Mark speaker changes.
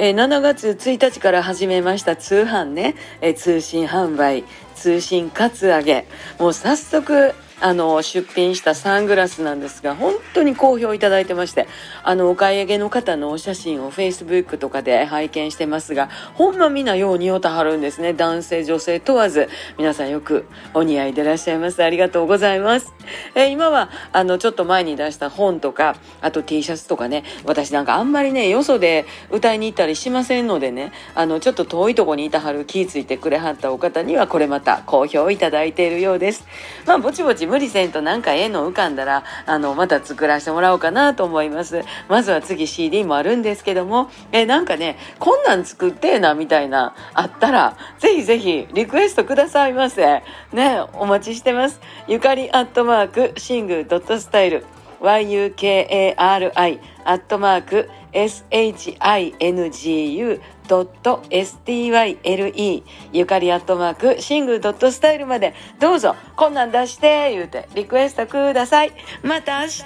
Speaker 1: えー、7月1日から始めました通販ね、えー、通信販売、通信カツアゲ。もう早速、あの、出品したサングラスなんですが、本当に好評いただいてまして、あの、お買い上げの方のお写真を Facebook とかで拝見してますが、ほんまみんなよう似合うたはるんですね。男性、女性問わず、皆さんよくお似合いでいらっしゃいます。ありがとうございます。えー、今は、あの、ちょっと前に出した本とか、あと T シャツとかね、私なんかあんまりね、よそで歌いに行ったりしませんのでね、あの、ちょっと遠いとこにいたはる気ぃついてくれはったお方には、これまた好評いただいているようです。まあ、ぼちぼち無理せんとなんかええの浮かんだら、あの、また作らせてもらおうかなと思います。まずは次 CD もあるんですけども、え、なんかね、こんなん作ってえな、みたいな、あったら、ぜひぜひリクエストくださいませ。ね、お待ちしてます。ゆかりアットマーク、シングドットスタイル、yukari アットマーク、shingu.style ゆかりアットマークシングドットスタイルまでどうぞこんなん出して言うてリクエストください。また明日。